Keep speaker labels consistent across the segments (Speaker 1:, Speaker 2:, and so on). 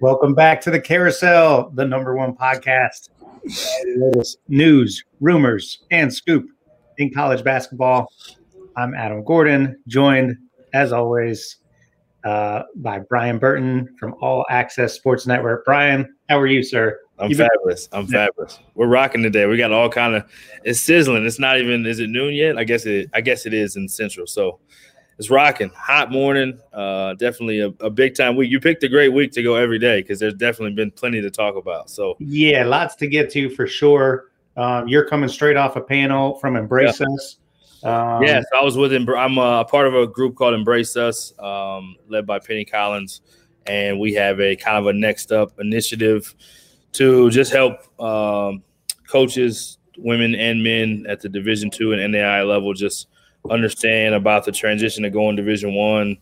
Speaker 1: Welcome back to the Carousel, the number one podcast. News, rumors, and scoop in college basketball. I'm Adam Gordon, joined as always uh, by Brian Burton from All Access Sports Network. Brian, how are you, sir?
Speaker 2: I'm you fabulous. Been- I'm yeah. fabulous. We're rocking today. We got all kind of it's sizzling. It's not even is it noon yet? I guess it I guess it is in Central. So it's rocking. Hot morning. Uh, definitely a, a, big time week. You picked a great week to go every day because there's definitely been plenty to talk about. So
Speaker 1: yeah, lots to get to for sure. Um, you're coming straight off a panel from Embrace yeah. Us.
Speaker 2: Um, yes, I was with. I'm a part of a group called Embrace Us, um, led by Penny Collins, and we have a kind of a next up initiative to just help um, coaches, women and men at the Division two and NAI level, just understand about the transition to going Division One,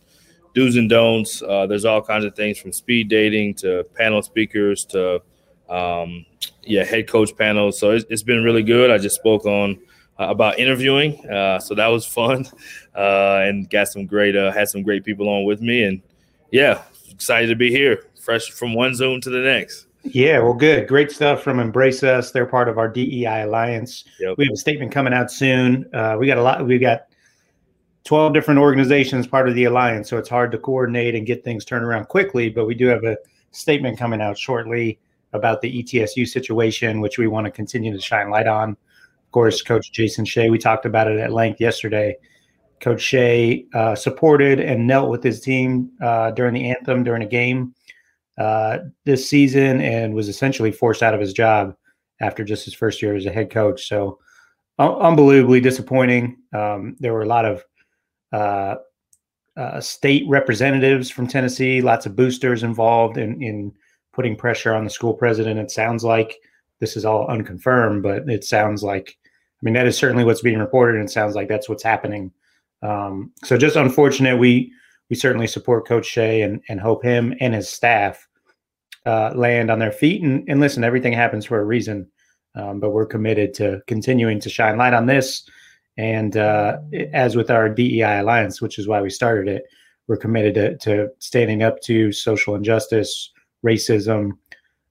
Speaker 2: do's and don'ts. Uh, there's all kinds of things from speed dating to panel speakers to um, yeah head coach panels. So it's, it's been really good. I just spoke on uh, about interviewing, uh, so that was fun, uh, and got some great uh, had some great people on with me, and yeah, excited to be here, fresh from one Zoom to the next.
Speaker 1: Yeah, well, good. Great stuff from Embrace Us. They're part of our DEI Alliance. Yep. We have a statement coming out soon. Uh, we got a lot. We got 12 different organizations part of the alliance, so it's hard to coordinate and get things turned around quickly. But we do have a statement coming out shortly about the ETSU situation, which we want to continue to shine light on. Of course, Coach Jason Shay, we talked about it at length yesterday. Coach Shay uh, supported and knelt with his team uh, during the anthem during a game uh, this season and was essentially forced out of his job after just his first year as a head coach. So, unbelievably disappointing. Um, there were a lot of uh, uh, state representatives from Tennessee, lots of boosters involved in, in putting pressure on the school president. It sounds like this is all unconfirmed, but it sounds like, I mean, that is certainly what's being reported, and it sounds like that's what's happening. Um, so just unfortunate. We we certainly support Coach Shay and, and hope him and his staff uh, land on their feet. And, and listen, everything happens for a reason, um, but we're committed to continuing to shine light on this and uh, as with our DEI alliance, which is why we started it, we're committed to, to standing up to social injustice, racism,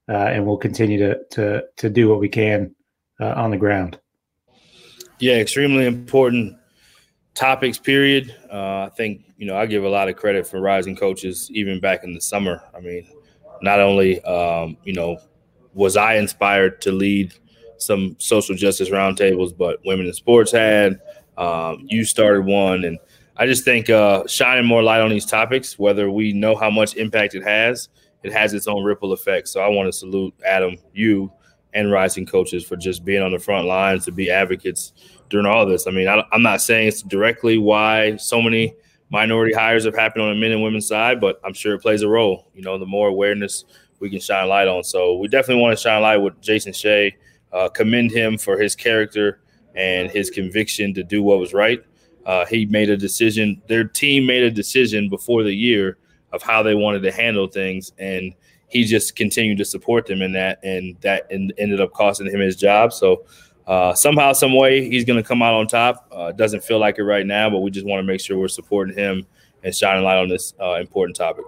Speaker 1: uh, and we'll continue to to to do what we can uh, on the ground.
Speaker 2: Yeah, extremely important topics. Period. Uh, I think you know I give a lot of credit for rising coaches even back in the summer. I mean, not only um, you know was I inspired to lead some social justice roundtables, but Women in Sports had. Um, you started one, and I just think uh, shining more light on these topics, whether we know how much impact it has, it has its own ripple effect. So I want to salute Adam, you, and rising coaches for just being on the front lines to be advocates during all this. I mean, I, I'm not saying it's directly why so many minority hires have happened on the men and women's side, but I'm sure it plays a role. You know, the more awareness we can shine light on. So we definitely want to shine light with Jason Shay uh, commend him for his character and his conviction to do what was right. Uh, he made a decision. Their team made a decision before the year of how they wanted to handle things, and he just continued to support them in that, and that ended up costing him his job. So uh, somehow, some way, he's going to come out on top. Uh, doesn't feel like it right now, but we just want to make sure we're supporting him and shining light on this uh, important topic.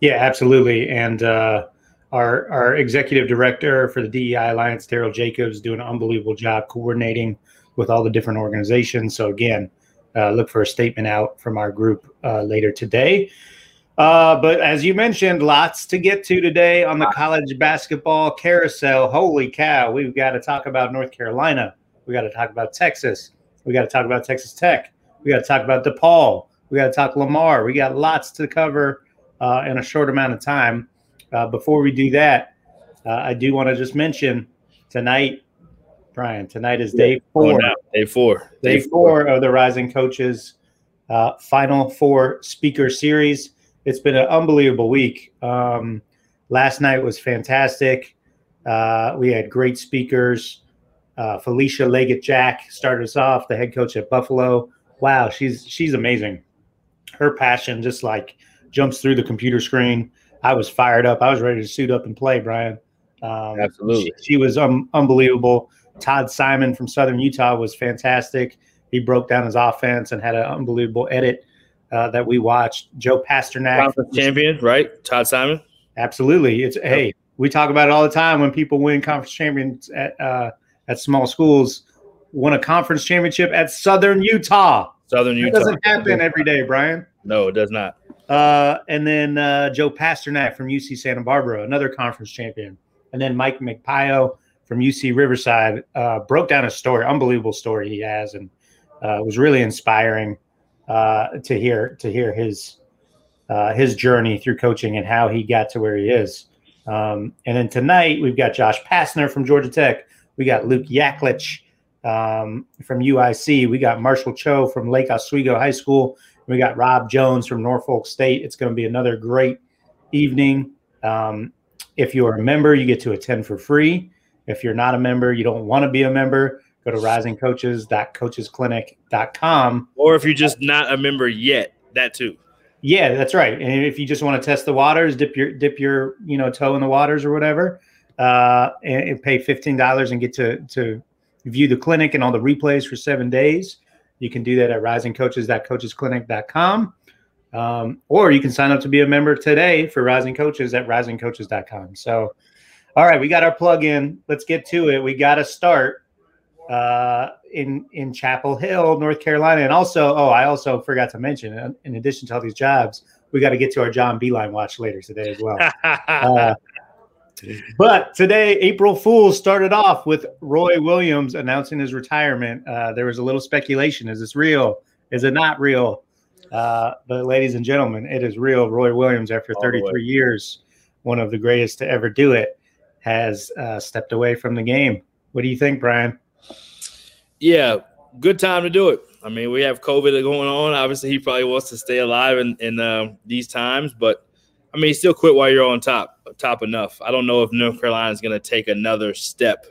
Speaker 1: Yeah, absolutely, and uh, our our executive director for the DEI Alliance, Daryl Jacobs, doing an unbelievable job coordinating with all the different organizations. So again, uh, look for a statement out from our group uh, later today. Uh, but as you mentioned, lots to get to today on the college basketball carousel. Holy cow, we've got to talk about North Carolina. We got to talk about Texas. We got to talk about Texas Tech. We got to talk about DePaul. We got to talk Lamar. We got lots to cover uh, in a short amount of time. Uh, before we do that, uh, I do want to just mention tonight, Brian. Tonight is day four.
Speaker 2: day four.
Speaker 1: Day, day four, four of the Rising Coaches uh, Final Four Speaker Series. It's been an unbelievable week. Um, last night was fantastic. Uh, we had great speakers. Uh, Felisha Legette-Jack started us off, the head coach at Buffalo. Wow, she's she's amazing. Her passion just like jumps through the computer screen. I was fired up. I was ready to suit up and play, Brian.
Speaker 2: Um, Absolutely.
Speaker 1: She, she was um, unbelievable. Todd Simon from Southern Utah was fantastic. He broke down his offense and had an unbelievable edit uh, that we watched. Joe Pasternack,
Speaker 2: champion, right? Todd Simon.
Speaker 1: Absolutely. It's yep. hey, we talk about it all the time when people win conference champions at uh, at small schools. Won a conference championship at Southern Utah.
Speaker 2: Southern Utah
Speaker 1: that doesn't happen every day, Brian.
Speaker 2: No, it does not.
Speaker 1: Uh, and then uh, Joe Pasternack from UC Santa Barbara, another conference champion. And then Mike Magpayo from UC Riverside uh, broke down a story, unbelievable story he has, and uh, was really inspiring uh, to hear to hear his uh, his journey through coaching and how he got to where he is. Um, and then tonight we've got Josh Pastner from Georgia Tech. We got Luke Yaklich um, from UIC. We got Marshall Cho from Lake Oswego High School. We got Rob Jones from Norfolk State. It's going to be another great evening. Um, if you're a member, you get to attend for free. If you're not a member, you don't want to be a member, go to risingcoaches.coachesclinic.com.
Speaker 2: Or if you're just not a member yet, that too.
Speaker 1: Yeah, that's right. And if you just want to test the waters, dip your dip your you know toe in the waters or whatever, uh, and, and pay fifteen dollars and get to to view the clinic and all the replays for seven days. You can do that at risingcoaches.coachesclinic.com. Um, or you can sign up to be a member today for Rising Coaches at risingcoaches.com. So, all right, we got our plug in. Let's get to it. We got to start uh, in in Chapel Hill, North Carolina, and also, oh, I also forgot to mention, in addition to all these jobs, we got to get to our John Beilein watch later today as well. uh, but today, April Fools started off with Roy Williams announcing his retirement. Uh, there was a little speculation: is this real? Is it not real? Uh, but, ladies and gentlemen, it is real. Roy Williams, after 33 years, one of the greatest to ever do it, has uh, stepped away from the game. What do you think, Brian?
Speaker 2: Yeah, good time to do it. I mean, we have COVID going on. Obviously, he probably wants to stay alive in, in uh, these times, but I mean, still quit while you're on top, top enough. I don't know if North Carolina is going to take another step.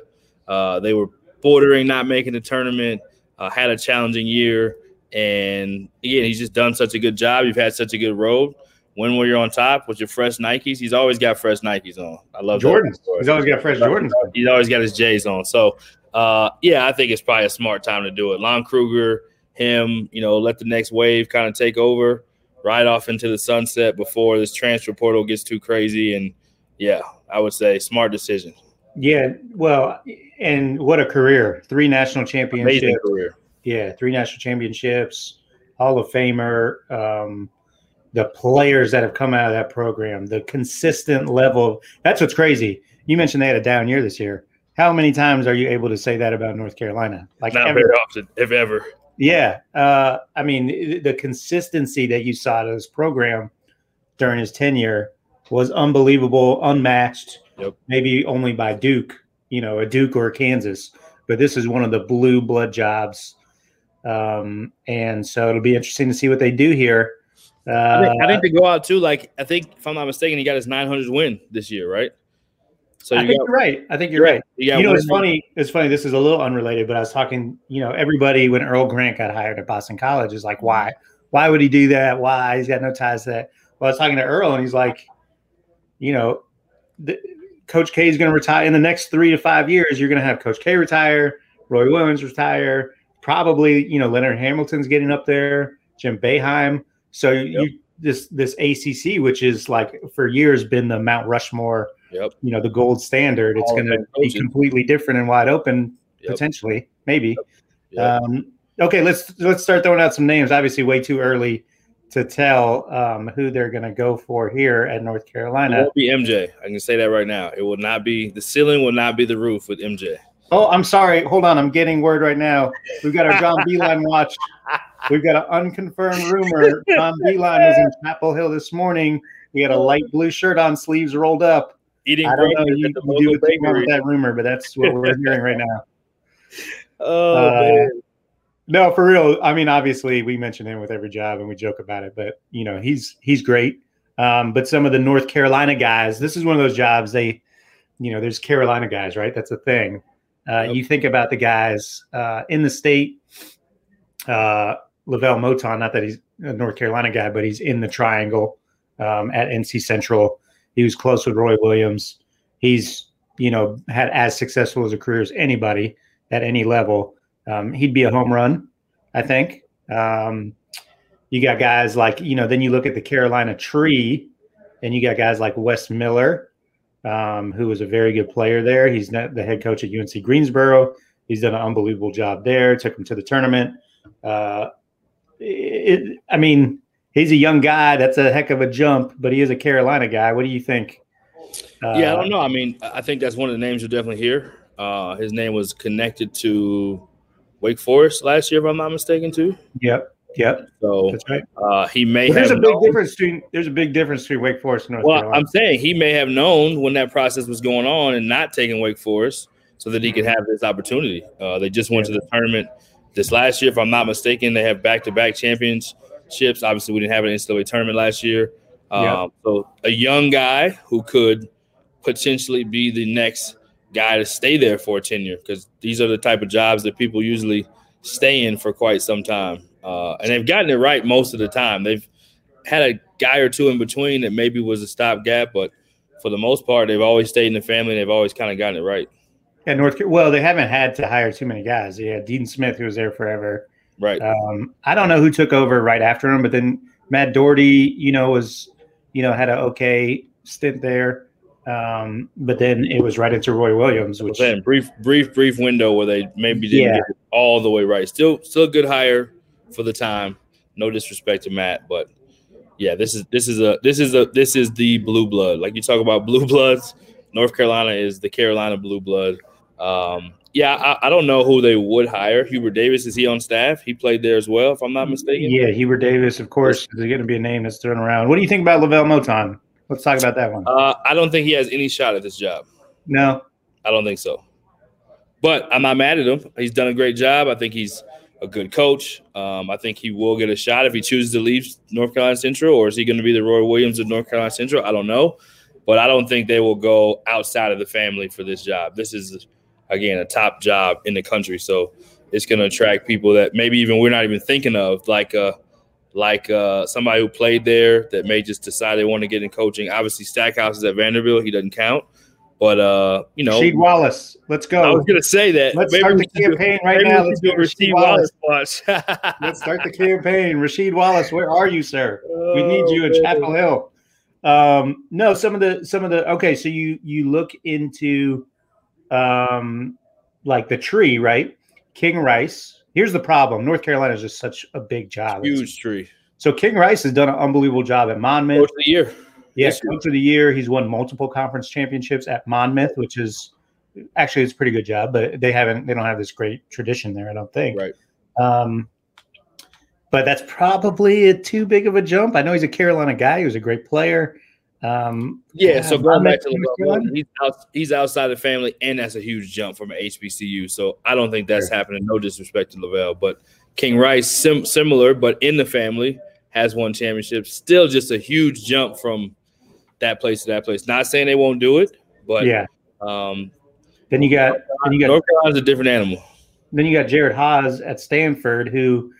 Speaker 2: Uh, they were bordering not making the tournament, uh, had a challenging year. And again, he's just done such a good job. You've had such a good road. When were you on top with your fresh Nikes? He's always got fresh Nikes on. I love
Speaker 1: Jordans. He's always got fresh Jordans.
Speaker 2: He's always got his J's on. So, uh, yeah, I think it's probably a smart time to do it. Lon Kruger, him, you know, let the next wave kind of take over, right off into the sunset before this transfer portal gets too crazy. And yeah, I would say smart decision.
Speaker 1: Yeah, well, and what a career! Three national championships. Amazing career yeah, three national championships, Hall of Famer. Um, the players that have come out of that program, the consistent level. That's what's crazy. You mentioned they had a down year this year. How many times are you able to say that about North Carolina?
Speaker 2: Like not ever. very often, if ever.
Speaker 1: Yeah, uh, I mean the consistency that you saw to this program during his tenure was unbelievable, unmatched. Yep. Maybe only by Duke, you know, a Duke or a Kansas, but this is one of the blue blood jobs um, and so it'll be interesting to see what they do here.
Speaker 2: Uh, I, think, I, think, they go out too. Like I think, if I'm not mistaken, he got his 900 win this year, right?
Speaker 1: So you I think got, you're right. I think you're right. You, you know, it's funny. It's funny. This is a little unrelated, but I was talking. You know, everybody when Earl Grant got hired at Boston College is like, why? Why would he do that? Why? He's got no ties to that. Well, I was talking to Earl, and he's like, you know, the, Coach K is going to retire in the next three to five years. You're going to have Coach K retire, Roy Williams retire, probably you know Leonard Hamilton's getting up there, Jim Boeheim. So yep. you this this ACC, which is like for years been the Mount Rushmore, yep. you know, the gold standard. It's going to be completely different and wide open yep. potentially, maybe. Um, okay, let's let's start throwing out some names. Obviously, way too early to tell um, who they're going to go for here at North Carolina.
Speaker 2: It won't be MJ. I can say that right now. It will not be the ceiling. Will not be the roof with MJ.
Speaker 1: Oh, I'm sorry. Hold on. I'm getting word right now. We've got our John Beilein watch. We've got an unconfirmed rumor. John Beilein was in Chapel Hill this morning. He had a light blue shirt on, sleeves rolled up. Eating I don't know. You, do with that rumor, but that's what we're hearing right now.
Speaker 2: Oh uh, man.
Speaker 1: No, for real. I mean, obviously, we mention him with every job, and we joke about it. But you know, he's he's great. Um, but some of the North Carolina guys, this is one of those jobs. They, you know, there's Carolina guys, right? That's a thing. Uh, yep. You think about the guys uh, in the state, uh, LeVelle Moton, not that he's a North Carolina guy, but he's in the triangle um, at NC Central. He was close with Roy Williams. He's, you know, had as successful as a career as anybody at any level. Um, he'd be a home run, I think. Um, you got guys like, you know, then you look at the Carolina tree and you got guys like Wes Miller, um, who was a very good player there. He's the head coach at UNC Greensboro. He's done an unbelievable job there. Took him to the tournament. Uh, it, I mean, he's a young guy. That's a heck of a jump, but he is a Carolina guy. What do you think?
Speaker 2: Uh, yeah, I don't know. I mean, I think that's one of the names you'll definitely hear. Uh, his name was connected to Wake Forest last year, if I'm not mistaken, too.
Speaker 1: Yep. Yep.
Speaker 2: So that's right. Uh, he may
Speaker 1: well,
Speaker 2: there's
Speaker 1: a big known, difference between there's a big difference between Wake Forest and North
Speaker 2: well,
Speaker 1: Carolina.
Speaker 2: I'm saying he may have known when that process was going on and not taking Wake Forest so that he could have this opportunity. Uh, they just went yeah. to the tournament this last year, if I'm not mistaken. They have back to back championships. Obviously, we didn't have an NCAA tournament last year. Um, yeah. So a young guy who could potentially be the next guy to stay there for a tenure because these are the type of jobs that people usually stay in for quite some time. Uh, and they've gotten it right most of the time. They've had a guy or two in between that maybe was a stopgap, but for the most part, they've always stayed in the family. And they've always kind of gotten it right.
Speaker 1: Yeah, North. Well, they haven't had to hire too many guys. Yeah, Dean Smith, who was there forever.
Speaker 2: Right.
Speaker 1: Um, I don't know who took over right after him, but then Matt Doherty, you know, was you know had an okay stint there. Um, but then it was right into Roy Williams, which
Speaker 2: saying, brief, brief, brief window where they maybe didn't yeah. get all the way right. Still, still a good hire for the time. No disrespect to Matt, but yeah, this is this is a this is a this is the blue blood. Like you talk about blue bloods, North Carolina is the Carolina blue blood. Um, yeah, I, I, don't know who they would hire. Hubert Davis is he on staff? He played there as well, if I'm not mistaken.
Speaker 1: Yeah, Hubert Davis, of course, is going to be a name that's thrown around. What do you think about LeVelle Moton? Let's talk about that one.
Speaker 2: Uh, I don't think he has any shot at this job.
Speaker 1: No,
Speaker 2: I don't think so. But I'm not mad at him. He's done a great job. I think he's a good coach. Um, I think he will get a shot if he chooses to leave North Carolina Central, or is he going to be the Roy Williams of North Carolina Central? I don't know, but I don't think they will go outside of the family for this job. This is again a top job in the country, so it's going to attract people that maybe even we're not even thinking of, like uh, like uh, somebody who played there that may just decide they want to get in coaching. Obviously, Stackhouse is at Vanderbilt; he doesn't count. But uh, you know,
Speaker 1: Rasheed Wallace, let's go.
Speaker 2: I was going to say that.
Speaker 1: Let's maybe start the campaign do, right now. Let's
Speaker 2: do Rasheed Wallace watch.
Speaker 1: let's start the campaign. Rasheed Wallace, where are you, sir? we need you in oh, Chapel Hill. Um, no, some of the some of the okay. So you you look into um like the tree, right? King Rice. Here's the problem: North Carolina is just such a big job.
Speaker 2: Huge it's, tree.
Speaker 1: So King Rice has done an unbelievable job at Monmouth. Coach
Speaker 2: of the year.
Speaker 1: Yeah, coach of the year. He's won multiple conference championships at Monmouth, which is actually it's a pretty good job, but they haven't they don't have this great tradition there, I don't think.
Speaker 2: Right.
Speaker 1: Um, but that's probably a too big of a jump. I know he's a Carolina guy. He was a great player. Um,
Speaker 2: yeah, so going back to LeVelle, he's, out, he's outside the family, and that's a huge jump from an HBCU. So I don't think that's sure. happening. No disrespect to LeVelle, but King Rice, sim- similar, but in the family, has won championships. Still just a huge jump from that place to that place. Not saying they won't do it, but
Speaker 1: yeah.
Speaker 2: Um,
Speaker 1: then you got then you got
Speaker 2: North Carolina's a different animal.
Speaker 1: Then you got Jerod Haase at Stanford, who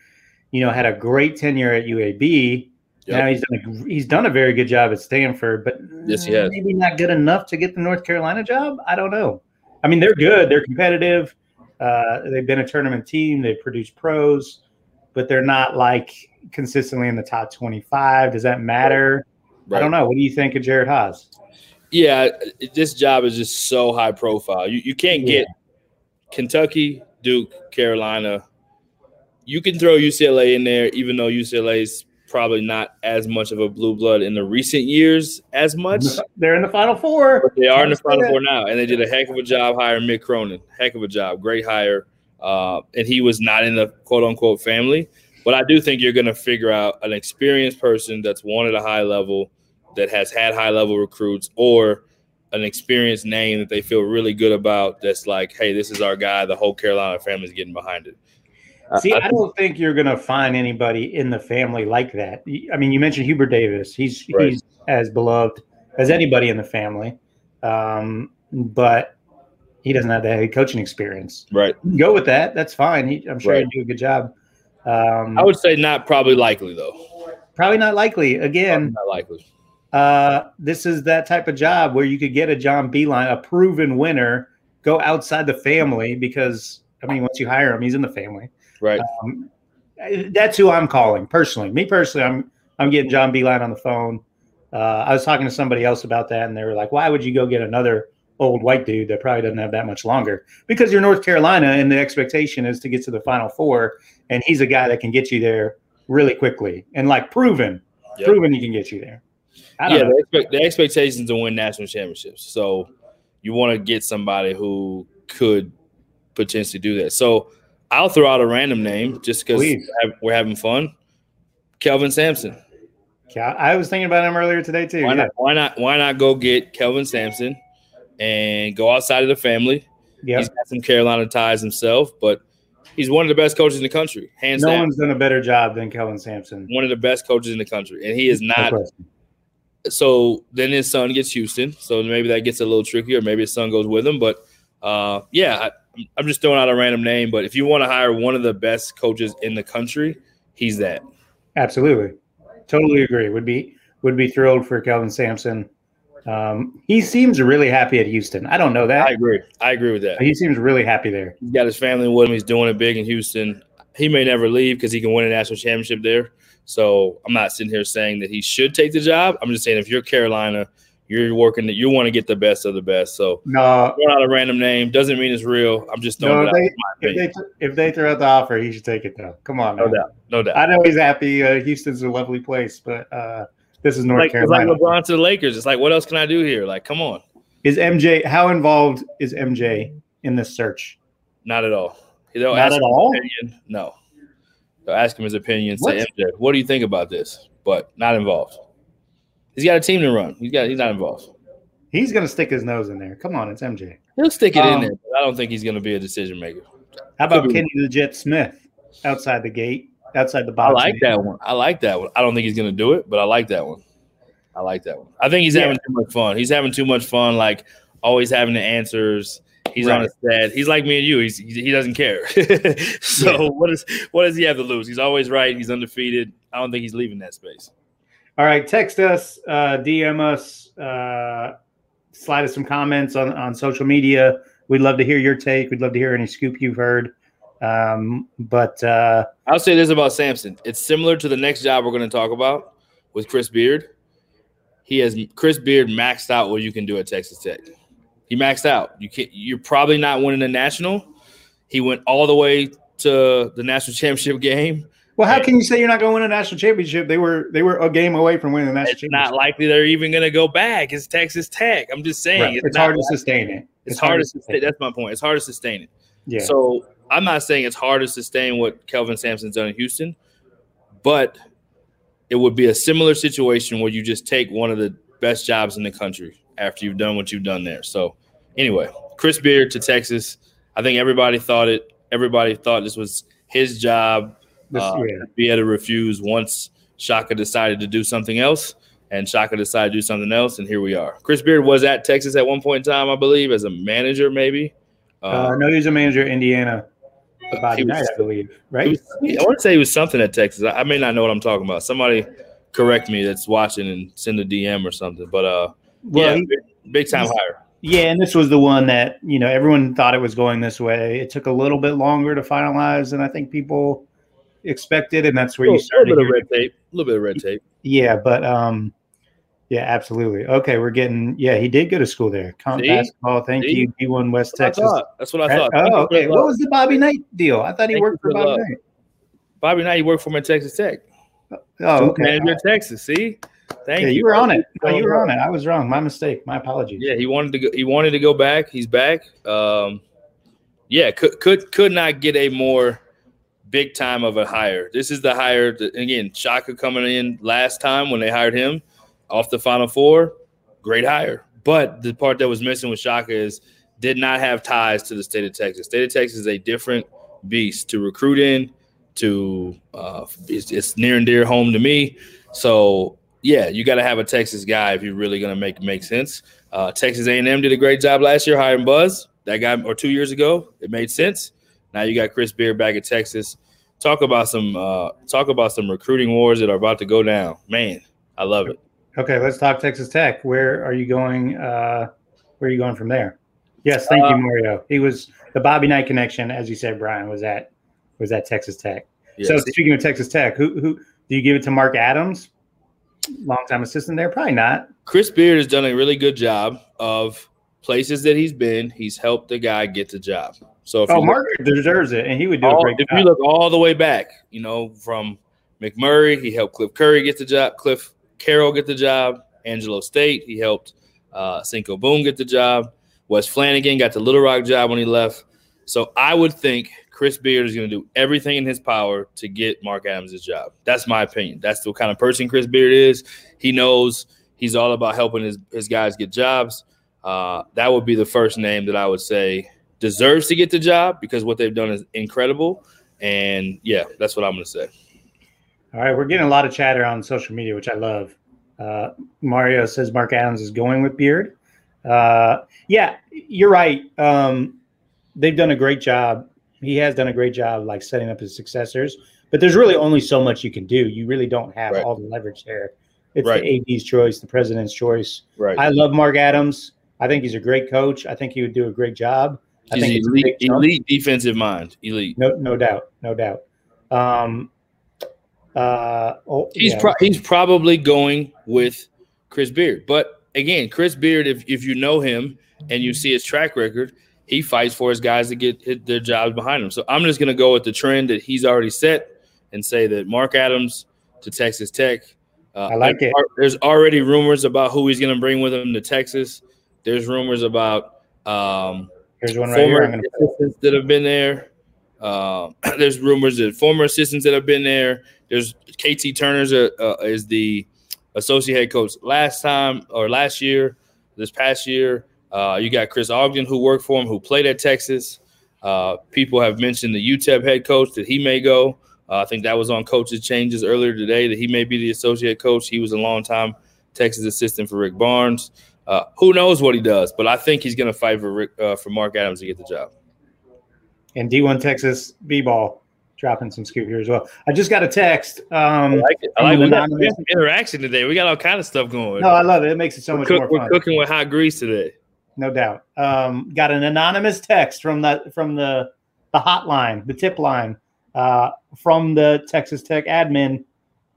Speaker 1: you know had a great tenure at UAB. Yep. Now he's done a, he's done a very good job at Stanford, but
Speaker 2: yes, he has.
Speaker 1: maybe not good enough to get the North Carolina job. I don't know. I mean, they're good. They're competitive. Uh, they've been a tournament team. They've produced pros, but they're not like consistently in the top twenty-five. Does that matter? Right. I don't know. What do you think of Jerod Haase?
Speaker 2: Yeah, this job is just so high profile. You you can't get yeah. Kentucky, Duke, Carolina. You can throw UCLA in there, even though UCLA is probably not as much of a blue blood in the recent years as much.
Speaker 1: They're in the Final Four.
Speaker 2: But they are in the Final Four now, and they did a heck of a job hiring Mick Cronin. Heck of a job, great hire. Uh, and he was not in the quote unquote family. But I do think you're going to figure out an experienced person that's at a high level that has had high level recruits or an experienced name that they feel really good about that's like, hey, this is our guy. The whole Carolina family is getting behind it.
Speaker 1: See, I, I don't think you're going to find anybody in the family like that. I mean, you mentioned Hubert Davis. He's right. he's as beloved as anybody in the family, um, but he doesn't have the head coaching experience.
Speaker 2: Right.
Speaker 1: Go with that. That's fine. He, I'm sure right. he'd do a good job.
Speaker 2: Um, I would say not probably likely though.
Speaker 1: Probably not likely. Again,
Speaker 2: probably not likely.
Speaker 1: Uh, this is that type of job where you could get a John Beilein, a proven winner, go outside the family because I mean, once you hire him, he's in the family.
Speaker 2: Right.
Speaker 1: Um, that's who I'm calling personally. Me personally, I'm I'm getting John Beilein on the phone. Uh, I was talking to somebody else about that, and they were like, "Why would you go get another old white dude that probably doesn't have that much longer?" Because you're North Carolina, and the expectation is to get to the Final Four, and he's a guy that can get you there really quickly and like proven, yep. proven he can get you there.
Speaker 2: yeah, the, expect, the expectations to win national championships. So you want to get somebody who could potentially do that. So I'll throw out a random name just because we're having fun. Kelvin Sampson.
Speaker 1: I was thinking about him earlier today too.
Speaker 2: Why, yeah. not, why not? Why not go get Kelvin Sampson and go outside of the family? Yep. He's got some Carolina ties himself, but he's one of the best coaches in the country, hands
Speaker 1: no
Speaker 2: down.
Speaker 1: One's done a better job than Kelvin Sampson.
Speaker 2: One of the best coaches in the country, and he is not. No so then his son gets Houston, so maybe that gets a little trickier. Maybe his son goes with him, but uh, yeah, I, I'm just throwing out a random name. But if you want to hire one of the best coaches in the country, he's that.
Speaker 1: Absolutely. Totally agree. Would be would be thrilled for Kelvin Sampson. Um, he seems really happy at Houston. I don't know that.
Speaker 2: I agree. I agree with that.
Speaker 1: He seems really happy there.
Speaker 2: He's got his family with him. He's doing it big in Houston. He may never leave because he can win a national championship there. So I'm not sitting here saying that he should take the job. I'm just saying if you're Carolina, you're working that you want to get the best of the best. So
Speaker 1: no,
Speaker 2: not a random name doesn't mean it's real. I'm just throwing no,
Speaker 1: they, if they, if they throw out the offer, he should take it though. Come on,
Speaker 2: man. no doubt, no doubt.
Speaker 1: I know he's happy. Uh, Houston's a lovely place, but uh, this is North like, Carolina.
Speaker 2: It's like LeBron to the Lakers. It's like, what else can I do here? Like, come on.
Speaker 1: Is MJ how involved is MJ in this search?
Speaker 2: Not at all.
Speaker 1: Not at all.
Speaker 2: No. They'll ask him his opinion. Say, MJ, what do you think about this? But not involved. He's got a team to run. He's got. He's not involved.
Speaker 1: He's gonna stick his nose in there. Come on, it's MJ.
Speaker 2: He'll stick it um, in there. But I don't think he's gonna be a decision maker.
Speaker 1: How about Kenny the Jet Smith outside the gate, outside the box?
Speaker 2: I like that one. I like that one. I don't think he's gonna do it, but I like that one. I like that one. I think he's yeah. having too much fun. He's having too much fun, like always having the answers. He's right. on his set. He's like me and you. He's he doesn't care. so yeah. what is what does he have to lose? He's always right. He's undefeated. I don't think he's leaving that space.
Speaker 1: All right, text us, uh, DM us, uh, slide us some comments on on social media. We'd love to hear your take. We'd love to hear any scoop you've heard. Um, but uh,
Speaker 2: I'll say this about Sampson: it's similar to the next job we're going to talk about with Chris Beard. He has Chris Beard maxed out what you can do at Texas Tech. He maxed out. You can You're probably not winning the national. He went all the way to the national championship game.
Speaker 1: Well, how can you say you're not going to win a national championship? They were they were a game away from winning the national championship.
Speaker 2: it's
Speaker 1: championship.
Speaker 2: Not likely they're even going to go back. It's Texas Tech. I'm just saying
Speaker 1: right. it's, it's hard to sustain it.
Speaker 2: It's, it's hard, hard, to sustain. That's my point. It's hard to sustain it. Yeah. So I'm not saying it's hard to sustain what Kelvin Sampson's done in Houston, but it would be a similar situation where you just take one of the best jobs in the country after you've done what you've done there. So anyway, Chris Beard to Texas. I think everybody thought it. Everybody thought this was his job. This, uh, yeah. Be able to refuse once Shaka decided to do something else, and Shaka decided to do something else, and here we are. Chris Beard was at Texas at one point in time, I believe, as a manager, maybe.
Speaker 1: Uh, no, he was a manager at Indiana. Bobby Knight, I believe, right? Was,
Speaker 2: I want to say he was something at Texas. I, I may not know what I'm talking about. Somebody correct me that's watching and send a DM or something. But uh, well, yeah, he, big, big time hire.
Speaker 1: Yeah, and this was the one that you know everyone thought it was going this way. It took a little bit longer to finalize than I think people expected, and that's where
Speaker 2: little,
Speaker 1: you started.
Speaker 2: A little bit of red tape. A little bit of red tape.
Speaker 1: Yeah, but um, yeah, absolutely. Okay, we're getting. Yeah, he did go to school there. Comp See? basketball. Thank See? you. He won West
Speaker 2: That's
Speaker 1: Texas.
Speaker 2: That's what I thought.
Speaker 1: Oh, okay. What was the Bobby Knight deal? I thought he Thank worked for, Bobby Knight.
Speaker 2: Bobby Knight, he worked for him at Texas Tech.
Speaker 1: Oh, okay.
Speaker 2: Manager Texas. See,
Speaker 1: Thank yeah, you. you were on it. you were on it. I was wrong. My mistake. My apologies.
Speaker 2: Yeah, he wanted to go. He wanted to go back. He's back. Um, yeah, could could could not get a more big time of a hire. This is the hire. That, again, Shaka coming in last time when they hired him off the Final Four. Great hire. But the part that was missing with Shaka is did not have ties to the state of Texas. State of Texas is a different beast to recruit in. To uh, it's, it's near and dear home to me. So yeah, you got to have a Texas guy if you're really going to make make sense. Uh, Texas A&M did a great job last year hiring Buzz. That guy, or two years ago, it made sense. Now you got Chris Beard back at Texas. Talk about some uh, talk about some recruiting wars that are about to go down. Man, I love it.
Speaker 1: Okay, let's talk Texas Tech. Where are you going? Uh, where are you going from there? Yes, thank uh, you, Mario. He was the Bobby Knight connection, as you said, Brian was at was at Texas Tech. Yes. So speaking of Texas Tech, who who do you give it to Mark Adams? longtime assistant there? Probably not.
Speaker 2: Chris Beard has done a really good job of places that he's been. He's helped the guy get the job. So if
Speaker 1: oh, Mark deserves it, and he would do all, a great
Speaker 2: if
Speaker 1: job.
Speaker 2: you look all the way back, you know, from McMurry, he helped Cliff Curry get the job. Cliff Carroll get the job. Angelo State, he helped uh, Cinco Boone get the job. Wes Flanagan got the Little Rock job when he left. So I would think Chris Beard is going to do everything in his power to get Mark Adams' job. That's my opinion. That's the kind of person Chris Beard is. He knows he's all about helping his, his guys get jobs. Uh, that would be the first name that I would say deserves to get the job because what they've done is incredible. And yeah, that's what I'm going to say.
Speaker 1: All right, we're getting a lot of chatter on social media, which I love. Uh, Mario says Mark Adams is going with Beard. Uh, yeah, you're right. Um, they've done a great job. He has done a great job, like setting up his successors. But there's really only so much you can do. You really don't have right. all the leverage there. It's right. the AD's choice, the president's choice.
Speaker 2: Right.
Speaker 1: I love Mark Adams. I think he's a great coach. I think he would do a great job.
Speaker 2: He's I think elite, elite defensive mind. Elite.
Speaker 1: No, no doubt. No doubt. Um, uh, oh,
Speaker 2: he's yeah. pro- he's probably going with Chris Beard, but again, Chris Beard, if if you know him and you see his track record, he fights for his guys to get their jobs behind him. So I'm just going to go with the trend that he's already set and say that Mark Adams to Texas Tech.
Speaker 1: Uh, I like it.
Speaker 2: There's already rumors about who he's going to bring with him to Texas. There's rumors about um,
Speaker 1: Here's one right former here.
Speaker 2: assistants that have been there. Uh, there's rumors that former assistants that have been there. There's KT Turner's uh, uh, is the associate head coach last time or last year, this past year. Uh, you got Chris Ogden who worked for him, who played at Texas. Uh, people have mentioned the UTEP head coach that he may go. Uh, I think that was on coaches changes earlier today that he may be the associate coach. He was a long time Texas assistant for Rick Barnes. Uh, who knows what he does? But I think he's going to fight for Rick, uh, for Mark Adams to get the job.
Speaker 1: And D1 Texas B ball dropping some scoop here as well. I just got a text. Um, I
Speaker 2: like it. I like we got, we got interaction today. We got all kind of stuff going.
Speaker 1: No, I love it. It makes it so
Speaker 2: we're
Speaker 1: much
Speaker 2: cook,
Speaker 1: more
Speaker 2: fun. We're cooking with hot grease today.
Speaker 1: No doubt. Um, got an anonymous text from the from the the hotline, the tip line, uh, from the Texas Tech admin.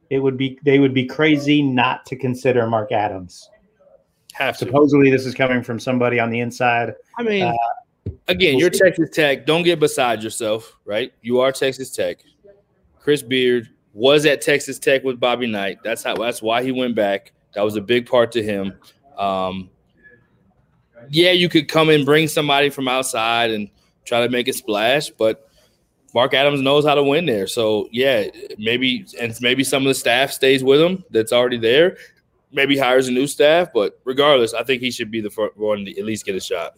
Speaker 1: It would be they would be crazy not to consider Mark Adams.
Speaker 2: Have
Speaker 1: to. Supposedly, this is coming from somebody on the inside.
Speaker 2: I mean, uh, again, we'll you're see. Texas Tech. Don't get beside yourself, right? You are Texas Tech. Chris Beard was at Texas Tech with Bobby Knight. That's how. That's why he went back. That was a big part to him. Um, yeah, you could come and bring somebody from outside and try to make a splash, but Mark Adams knows how to win there. So yeah, maybe and maybe some of the staff stays with him that's already there. Maybe hires a new staff, but regardless, I think he should be the first one to at least get a shot.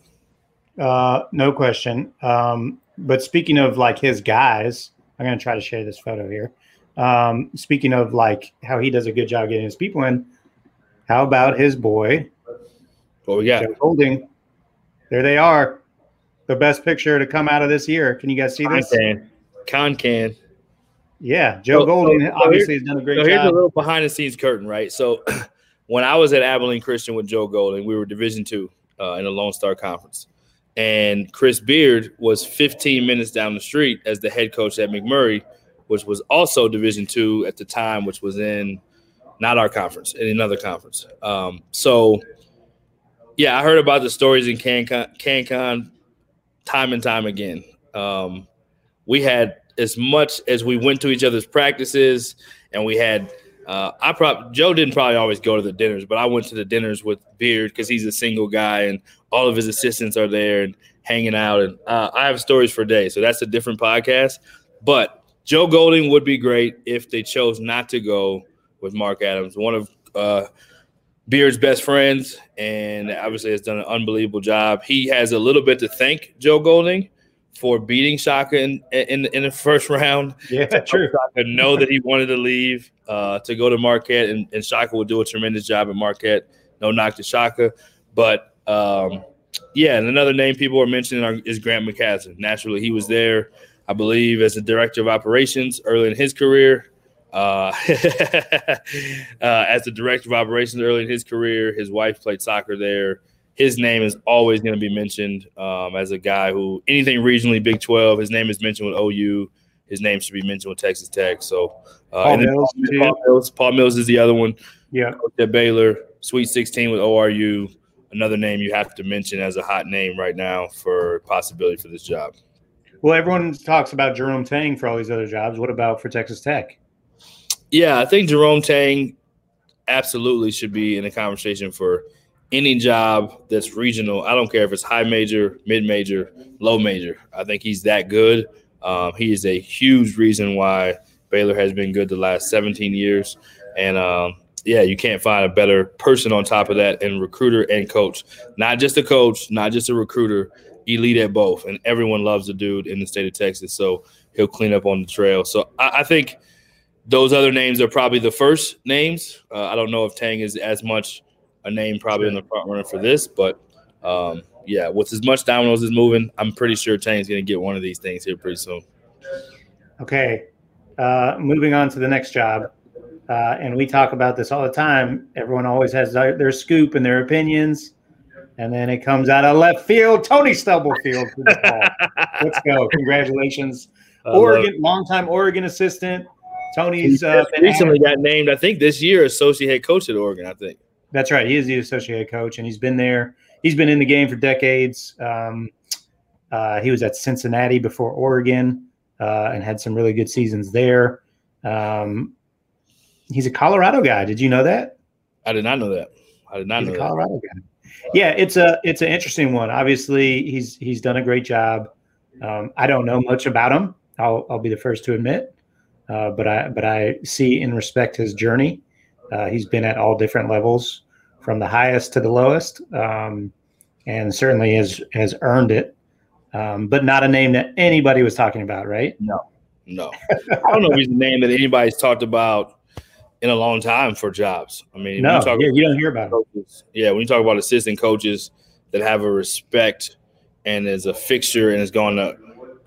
Speaker 1: Uh, no question. Um, but speaking of like his guys, I'm going to try to share this photo here. Um, speaking of like how he does a good job getting his people in, how about his boy?
Speaker 2: What we got?
Speaker 1: Joe Golding. There they are. The best picture to come out of this year. Can you guys see this?
Speaker 2: Con Con can.
Speaker 1: Yeah, Joe so, Golding so, obviously has done a great so
Speaker 2: job.
Speaker 1: Here's
Speaker 2: a little behind the scenes curtain, right? So when I was at Abilene Christian with Joe Golding, we were Division two uh, in the Lone Star Conference and Chris Beard was 15 minutes down the street as the head coach at McMurry, which was also Division two at the time, which was in not our conference, in another conference. Um, so, yeah, I heard about the stories in CanCon, CanCon time and time again. Um, we had as much as we went to each other's practices, and we had uh, I probably Joe didn't probably always go to the dinners, but I went to the dinners with Beard because he's a single guy and all of his assistants are there and hanging out. And uh, I have stories for days, so that's a different podcast. But Joe Golding would be great if they chose not to go with Mark Adams, one of uh, Beard's best friends, and obviously has done an unbelievable job. He has a little bit to thank Joe Golding for beating Shaka in in, in the first round.
Speaker 1: Yeah, true.
Speaker 2: Shaka know that he wanted to leave uh, to go to Marquette, and, and Shaka will do a tremendous job at Marquette. No knock to Shaka, but um, yeah, and another name people are mentioning are, is Grant McCasland. Naturally, he was there, I believe, as a director of operations early in his career. Uh, uh, as the director of operations early in his career, his wife played soccer there his name is always going to be mentioned um, as a guy who anything regionally Big 12, his name is mentioned with OU. His name should be mentioned with Texas Tech. So, uh,
Speaker 1: Paul, Mills,
Speaker 2: Paul, Mills, Paul Mills is the other one.
Speaker 1: Yeah.
Speaker 2: At Baylor, Sweet 16 with ORU. Another name you have to mention as a hot name right now for possibility for this job.
Speaker 1: Well, everyone talks about Jerome Tang for all these other jobs. What about for Texas Tech?
Speaker 2: Yeah, I think Jerome Tang absolutely should be in a conversation for any job that's regional. I don't care if it's high major, mid major, low major. I think he's that good. Um, he is a huge reason why Baylor has been good the last 17 years. And um, yeah, you can't find a better person on top of that and recruiter and coach. Not just a coach, not just a recruiter, elite at both. And everyone loves the dude in the state of Texas. So he'll clean up on the trail. So I, I think those other names are probably the first names. Uh, I don't know if Tang is as much a name probably in the front runner for this, but um, yeah, with as much dominoes is moving, I'm pretty sure Tang's going to get one of these things here pretty soon.
Speaker 1: Okay, uh, moving on to the next job, uh, and we talk about this all the time. Everyone always has their, their, scoop and their opinions, and then it comes out of left field. Tony Stubblefield. Let's go! Congratulations, Oregon, longtime Oregon assistant. Tony's uh,
Speaker 2: recently got named, I think, this year associate head coach at Oregon. I think
Speaker 1: that's right. He is the associate head coach, and he's been there. He's been in the game for decades. Um, uh, he was at Cincinnati before Oregon uh, and had some really good seasons there. Um, he's a Colorado guy. Did you know that?
Speaker 2: I did not know that. I did not
Speaker 1: he's
Speaker 2: know
Speaker 1: a Colorado that. guy. Yeah, it's a it's an interesting one. Obviously, he's he's done a great job. Um, I don't know much about him. I'll I'll be the first to admit, uh, but I but I see and respect his journey. Uh, he's been at all different levels, from the highest to the lowest, um, and certainly has has earned it. Um, but not a name that anybody was talking about, right?
Speaker 2: No, no. I don't know if he's a name that anybody's talked about in a long time for jobs. I mean,
Speaker 1: no, you, yeah, you don't hear about
Speaker 2: coaches, it. Yeah, when you talk about assistant coaches that have a respect and is a fixture and has gone to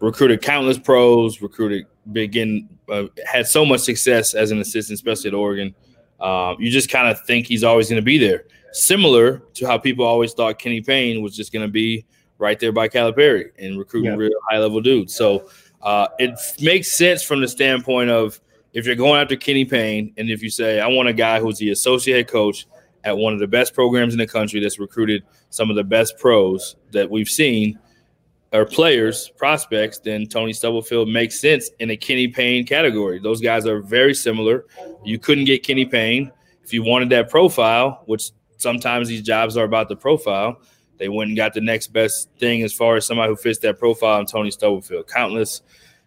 Speaker 2: recruited countless pros, recruited begin uh, had so much success as an assistant, especially at Oregon. Um, you just kind of think he's always going to be there. Similar to how people always thought Kenny Payne was just going to be right there by Calipari and recruiting yeah. real high level dudes. So uh, it makes sense from the standpoint of if you're going after Kenny Payne and if you say, I want a guy who's the associate head coach at one of the best programs in the country that's recruited some of the best pros that we've seen – or players, prospects, then Tony Stubblefield makes sense in a Kenny Payne category. Those guys are very similar. You couldn't get Kenny Payne if you wanted that profile, which sometimes these jobs are about the profile. They went and got the next best thing as far as somebody who fits that profile in Tony Stubblefield. Countless,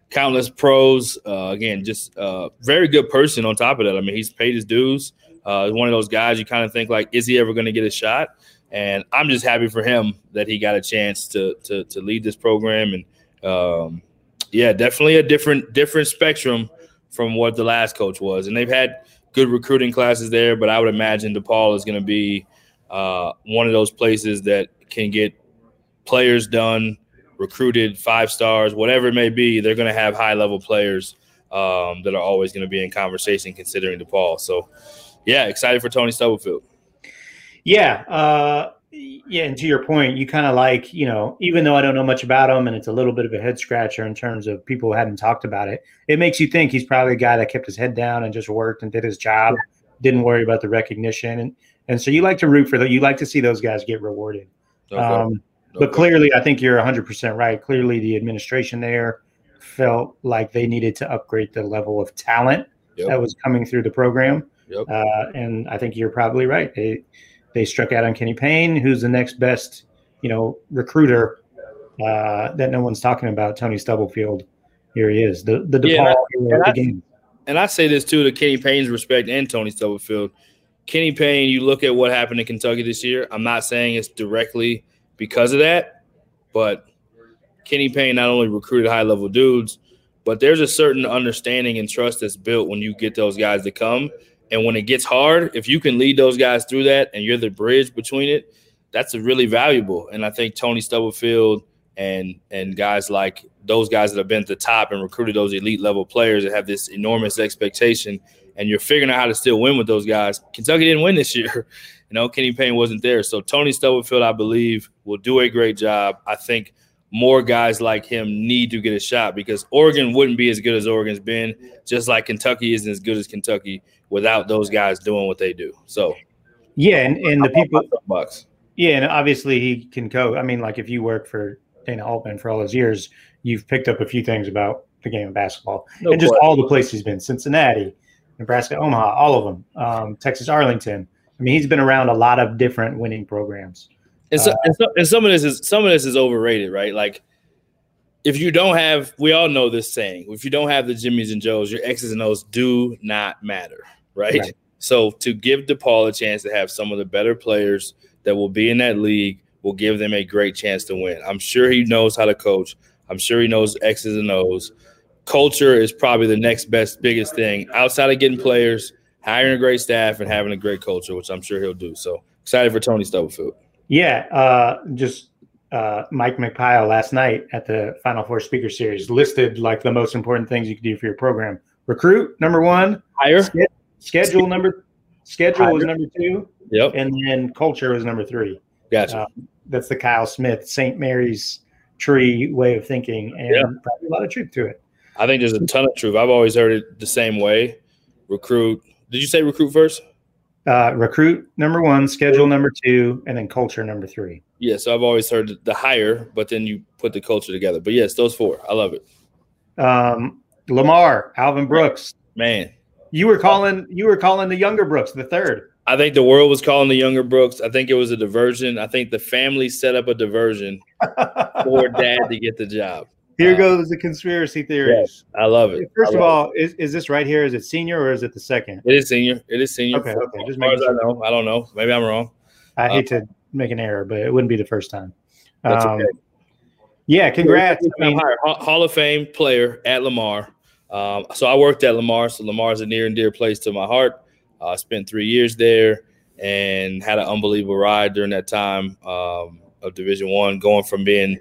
Speaker 2: countless pros. Uh, again, just a uh, very good person on top of that. I mean, he's paid his dues. Uh, one of those guys you kind of think like, is he ever going to get a shot? And I'm just happy for him that he got a chance to to, to lead this program. And um, yeah, definitely a different different spectrum from what the last coach was. And they've had good recruiting classes there, but I would imagine DePaul is going to be uh, one of those places that can get players done, recruited five stars, whatever it may be. They're going to have high level players um, that are always going to be in conversation considering DePaul. So yeah, excited for Tony Stubblefield.
Speaker 1: Yeah, uh, yeah, and to your point, you kind of like you know, even though I don't know much about him, and it's a little bit of a head scratcher in terms of people who hadn't talked about it. It makes you think he's probably a guy that kept his head down and just worked and did his job, didn't worry about the recognition, and and so you like to root for that. You like to see those guys get rewarded. Okay. Um, but clearly, I think you're 100 percent right. Clearly, the administration there felt like they needed to upgrade the level of talent yep. that was coming through the program. Yep. Uh, and I think you're probably right. They, they struck out on Kenny Payne, who's the next best, you know, recruiter uh, that no one's talking about. Tony Stubblefield, here he is, the the DePaul
Speaker 2: yeah, and, I, game. And I say this too to Kenny Payne's respect and Tony Stubblefield. Kenny Payne, you look at what happened in Kentucky this year. I'm not saying it's directly because of that, but Kenny Payne not only recruited high level dudes, but there's a certain understanding and trust that's built when you get those guys to come and when it gets hard, if you can lead those guys through that and you're the bridge between it, that's really valuable. And I think Tony Stubblefield and and guys like those guys that have been at the top and recruited those elite level players that have this enormous expectation, and you're figuring out how to still win with those guys. Kentucky didn't win this year. You know, Kenny Payne wasn't there. So Tony Stubblefield, I believe, will do a great job. I think more guys like him need to get a shot because Oregon wouldn't be as good as Oregon's been, just like Kentucky isn't as good as Kentucky without those guys doing what they do. So,
Speaker 1: yeah, and, and the people, bucks. yeah, and obviously he can coach. I mean, like if you work for Dana Altman for all those years, you've picked up a few things about the game of basketball no and just all the places he's been Cincinnati, Nebraska, Omaha, all of them, um, Texas Arlington. I mean, he's been around a lot of different winning programs.
Speaker 2: And, so, uh, and, so, and some of this is some of this is overrated, right? Like if you don't have, we all know this saying: if you don't have the Jimmys and Joes, your X's and O's do not matter, right? right. So to give DePaul a chance to have some of the better players that will be in that league will give them a great chance to win. I'm sure he knows how to coach. I'm sure he knows X's and O's. Culture is probably the next best, biggest thing outside of getting players, hiring a great staff, and having a great culture, which I'm sure he'll do. So excited for Tony Stubblefield.
Speaker 1: Yeah, uh, just uh, Mike Magpayo last night at the Final Four Speaker Series listed like the most important things you can do for your program. Recruit number one,
Speaker 2: hire
Speaker 1: schedule number schedule hire. was number two.
Speaker 2: Yep,
Speaker 1: and then culture was number three.
Speaker 2: Gotcha.
Speaker 1: Um, that's the Kyle Smith St. Mary's tree way of thinking, and yeah. probably a lot of truth to it.
Speaker 2: I think there's a ton of truth. I've always heard it the same way. Recruit. Did you say recruit first?
Speaker 1: Uh, recruit number one, schedule number two, and then culture number three.
Speaker 2: Yeah, so I've always heard the higher, but then you put the culture together. But yes, those four. I love it.
Speaker 1: Um, Lamar, Alvin Brooks.
Speaker 2: Man.
Speaker 1: You were calling you were calling the younger Brooks, the third.
Speaker 2: I think the world was calling the younger Brooks. I think it was a diversion. I think the family set up a diversion for dad to get the job.
Speaker 1: Here uh, goes the conspiracy theories.
Speaker 2: Yes, I love it.
Speaker 1: First
Speaker 2: love
Speaker 1: of all, is, is this right here? Is it senior or is it the second?
Speaker 2: It is senior. It is senior.
Speaker 1: Okay, okay.
Speaker 2: Just as sure. I know. I don't know. Maybe I'm wrong.
Speaker 1: I hate uh, to make an error, but it wouldn't be the first time. That's um, okay. Yeah, congrats.
Speaker 2: I mean, Hall of Fame player at Lamar. Um, so I worked at Lamar, so Lamar is a near and dear place to my heart. Uh, I uh, spent three years there and had an unbelievable ride during that time um, of Division One, going from being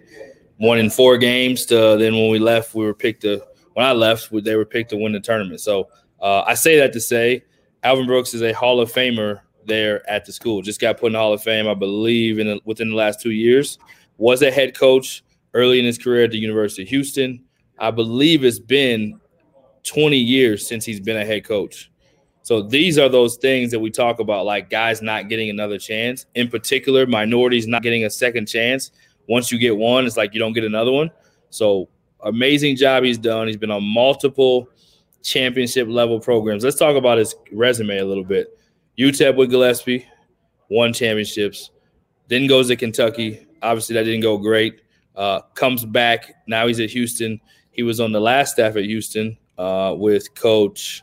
Speaker 2: one in four games to then when we left, we were picked to when I left, they were picked to win the tournament. So uh, I say that to say Alvin Brooks is a Hall of Famer there at the school. Just got put in the Hall of Fame, I believe, in within the last two years. Was a head coach early in his career at the University of Houston. I believe it's been 20 years since he's been a head coach. So these are those things that we talk about, like guys not getting another chance. In particular, minorities not getting a second chance once you get one, it's like you don't get another one. So amazing job he's done. He's been on multiple championship level programs. Let's talk about his resume a little bit. UTEP with Gillispie, won championships. Then goes to Kentucky. Obviously, that didn't go great. Uh, comes back. Now he's at Houston. He was on the last staff at Houston uh, with Coach.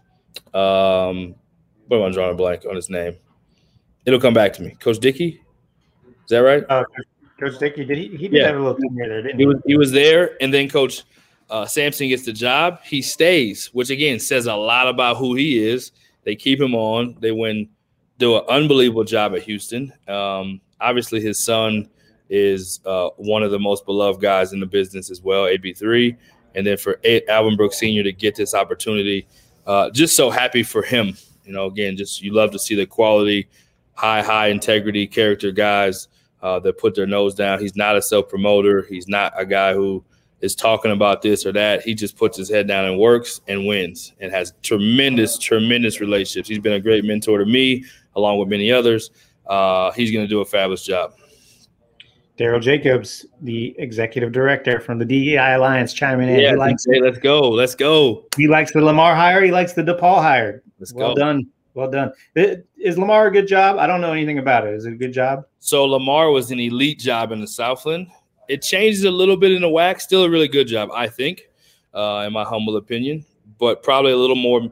Speaker 2: Um, what am I drawing a blank on his name? It'll come back to me. Coach Dickey. Is that right?
Speaker 1: Uh, Coach Dickey, did he? He did yeah. have a little tenure there, didn't he?
Speaker 2: He was, he was there, and then Coach uh, Sampson gets the job. He stays, which again says a lot about who he is. They keep him on. They win, do an unbelievable job at Houston. Um, obviously, his son is uh, one of the most beloved guys in the business as well, AB3. And then for Alvin Brooks Sr. to get this opportunity, uh, just so happy for him. You know, again, just you love to see the quality, high, high integrity character guys uh, that put their nose down. He's not a self promoter. He's not a guy who is talking about this or that. He just puts his head down and works and wins and has tremendous, tremendous relationships. He's been a great mentor to me, along with many others. Uh, he's going to do a fabulous job.
Speaker 1: Daryl Jacobs, the executive director from the DEI Alliance, chiming in.
Speaker 2: Yeah, he likes, hey, let's go. Let's go.
Speaker 1: He likes the Lamar hire. He likes the DePaul hire. Let's well go. done. Well done. Is Lamar a good job? I don't know anything about it. Is it a good job?
Speaker 2: So Lamar was an elite job in the Southland. It changes a little bit in the WAC. Still a really good job, I think, uh, in my humble opinion, but probably a little more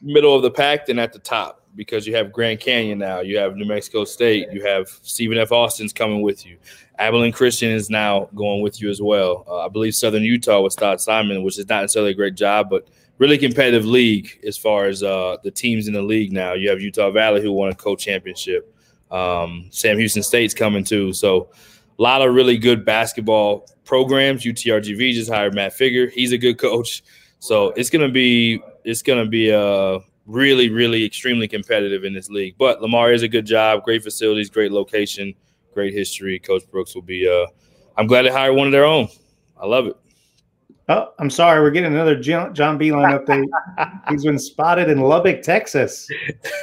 Speaker 2: middle of the pack than at the top because you have Grand Canyon now, you have New Mexico State, you have Stephen F. Austin's coming with you. Abilene Christian is now going with you as well. Uh, I believe Southern Utah with Todd Simon, which is not necessarily a great job, but – really competitive league as far as uh, the teams in the league now. You have Utah Valley who won a co-championship. Um, Sam Houston State's coming too. So a lot of really good basketball programs. UTRGV just hired Matt Figger. He's a good coach. So it's gonna be it's gonna be a uh, really really extremely competitive in this league. But Lamar is a good job, great facilities, great location, great history. Coach Brooks will be uh, I'm glad they hired one of their own. I love it.
Speaker 1: Oh, I'm sorry. We're getting another John, John Beilein update. He's been spotted in Lubbock, Texas.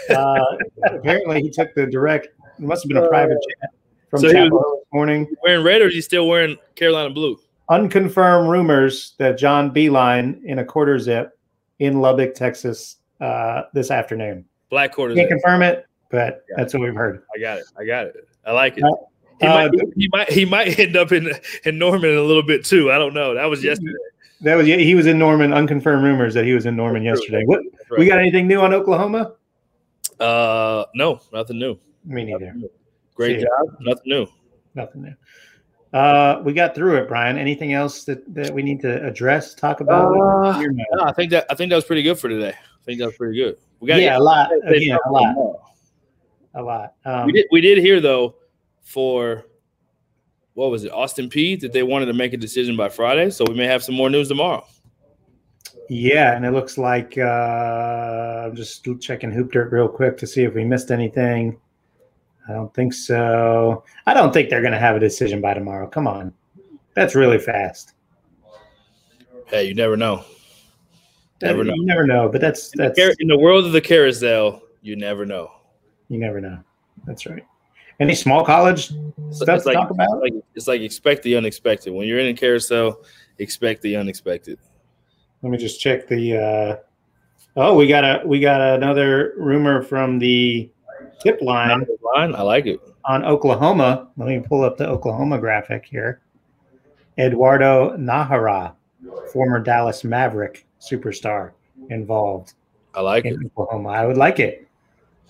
Speaker 1: Uh, apparently, he took the direct. It must have been a private chat from so Chapel this morning.
Speaker 2: Wearing red, or is he still wearing Carolina blue?
Speaker 1: Unconfirmed rumors that John Beilein in a quarter zip in Lubbock, Texas, uh, this afternoon.
Speaker 2: Black quarter.
Speaker 1: Can't zip. confirm it, but that's what we've heard.
Speaker 2: I got it. I got it. I like it. Uh, he, uh, might, he, might he might end up in in Norman a little bit too. I don't know. That was yesterday.
Speaker 1: That was he was in Norman. Unconfirmed rumors that he was in Norman yesterday. What right. we got anything new on Oklahoma?
Speaker 2: Uh, no, nothing new.
Speaker 1: Me neither.
Speaker 2: Great See job. Nothing new.
Speaker 1: Nothing new. Uh, we got through it, Brian. Anything else that, that we need to address, talk about?
Speaker 2: Uh, no, I think that I think that was pretty good for today. I think that was pretty good.
Speaker 1: We got yeah, a lot. Again, a lot. A lot.
Speaker 2: Um, we did we did hear though for what was it, Austin Peay, that they wanted to make a decision by Friday. So we may have some more news tomorrow.
Speaker 1: Yeah, and it looks like uh, I'm just checking HoopDirt real quick to see if we missed anything. I don't think so. I don't think they're going to have a decision by tomorrow. Come on, that's really fast.
Speaker 2: Hey, you never know.
Speaker 1: Never know. You never know, but that's that's
Speaker 2: in the world of the carousel. You never know.
Speaker 1: You never know. That's right. Any small college stuff
Speaker 2: it's to
Speaker 1: like, talk about?
Speaker 2: It's like, it's like expect the unexpected. When you're in a carousel, expect the unexpected.
Speaker 1: Let me just check the. Uh, oh, we got a we got another rumor from the tip line.
Speaker 2: Line, I like it
Speaker 1: on Oklahoma. Let me pull up the Oklahoma graphic here. Eduardo Najera, former Dallas Maverick superstar, involved.
Speaker 2: I like it.
Speaker 1: Oklahoma. I would like it.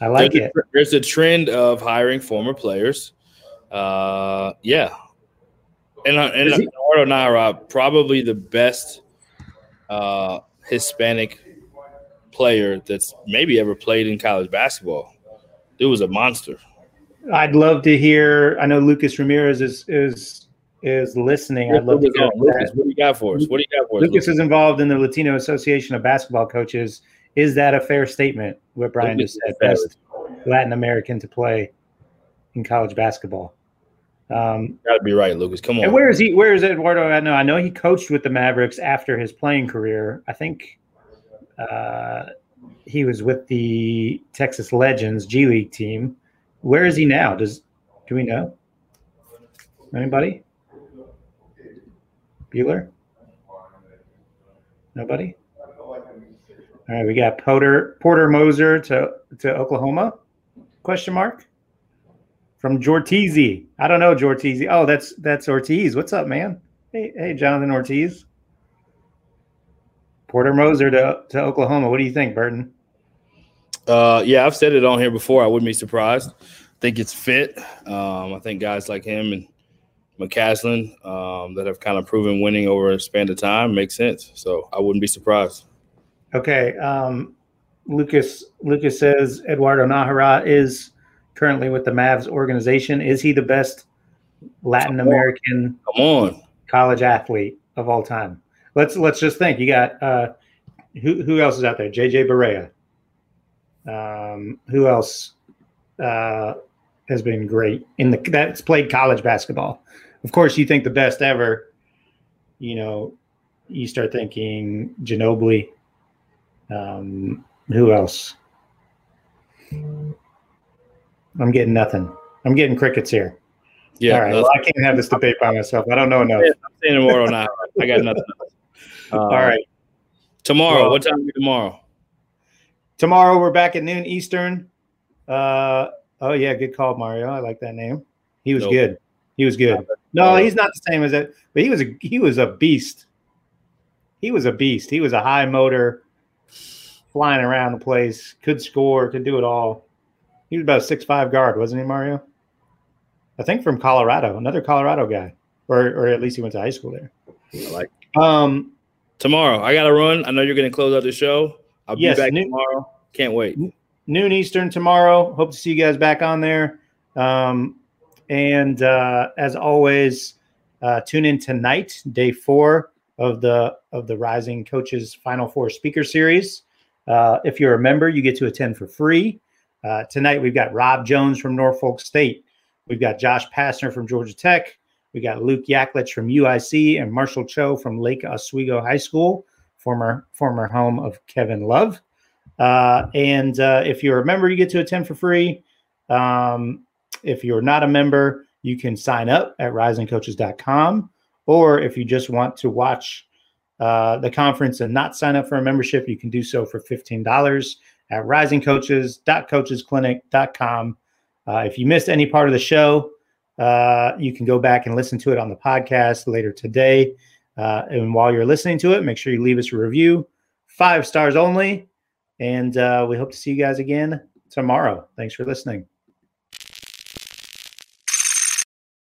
Speaker 1: I like
Speaker 2: there's
Speaker 1: it.
Speaker 2: A, there's a trend of hiring former players. Uh, yeah, and uh, and Eduardo probably the best uh, Hispanic player that's maybe ever played in college basketball. It was a monster.
Speaker 1: I'd love to hear. I know Lucas Ramirez is is is listening. I'd love to
Speaker 2: hear Lucas, what do you got for us? What do you got for
Speaker 1: us? Lucas, Lucas is involved in the Latino Association of Basketball Coaches. Is that a fair statement? What Brian just said, best Latin American to play in college basketball.
Speaker 2: Um, Gotta be right, Lucas. Come on.
Speaker 1: And where is he? Where is Eduardo? I know. I know he coached with the Mavericks after his playing career. I think uh, he was with the Texas Legends G League team. Where is he now? Does do we know? Anybody? Bueller? Nobody? All right, we got Porter Porter Moser to to Oklahoma? Question mark from Jortizi. I don't know Jortizi. Oh, that's that's Ortiz. What's up, man? Hey, hey, Jonathan Ortiz. Porter Moser to, to Oklahoma. What do you think, Burton?
Speaker 2: Uh, yeah, I've said it on here before. I wouldn't be surprised. I think it's fit. Um, I think guys like him and McCasland um, that have kind of proven winning over a span of time makes sense. So I wouldn't be surprised.
Speaker 1: Okay. Um, Lucas Lucas says Eduardo Najera is currently with the Mavs organization. Is he the best Latin American
Speaker 2: Come on.
Speaker 1: college athlete of all time? Let's let's just think. You got uh, who who else is out there? JJ Barea. Um, who else uh, has been great in the that's played college basketball? Of course, you think the best ever. You know, you start thinking Ginobili, um, who else? I'm getting nothing. I'm getting crickets here. Yeah. All right. Well, I can't have this debate by myself. I don't know enough. I'm
Speaker 2: saying tomorrow now. I got nothing.
Speaker 1: Uh, All right.
Speaker 2: Tomorrow. Well, what time is tomorrow?
Speaker 1: Tomorrow we're back at noon Eastern. Uh, oh yeah, good call, Mario. I like that name. He was nope. good. He was good. No, he's not the same as it, but he was a he was a beast. He was a beast. He was a high motor flying around the place, could score, could do it all. He was about a six five guard, wasn't he, Mario? I think from Colorado, another Colorado guy, or or at least he went to high school there.
Speaker 2: I like.
Speaker 1: Um,
Speaker 2: tomorrow I got to run. I know you're going to close out the show. I'll be back noon, tomorrow. Can't wait.
Speaker 1: Noon Eastern tomorrow. Hope to see you guys back on there. Um, and uh, as always, uh, tune in tonight, day four of the of the Rising Coaches Final Four Speaker Series. Uh, if you're a member, you get to attend for free. Uh, tonight, we've got Rob Jones from Norfolk State. We've got Josh Pastner from Georgia Tech. We got Luke Yaklich from UIC and Marshall Cho from Lake Oswego High School, former former home of Kevin Love. Uh, and uh, if you're a member, you get to attend for free. Um, if you're not a member, you can sign up at risingcoaches.com. Or if you just want to watch uh, the conference and not sign up for a membership, you can do so for $15 at risingcoaches.coachesclinic.com. Uh, if you missed any part of the show, uh, you can go back and listen to it on the podcast later today. Uh, and while you're listening to it, make sure you leave us a review, five stars only. And uh, we hope to see you guys again tomorrow. Thanks for listening.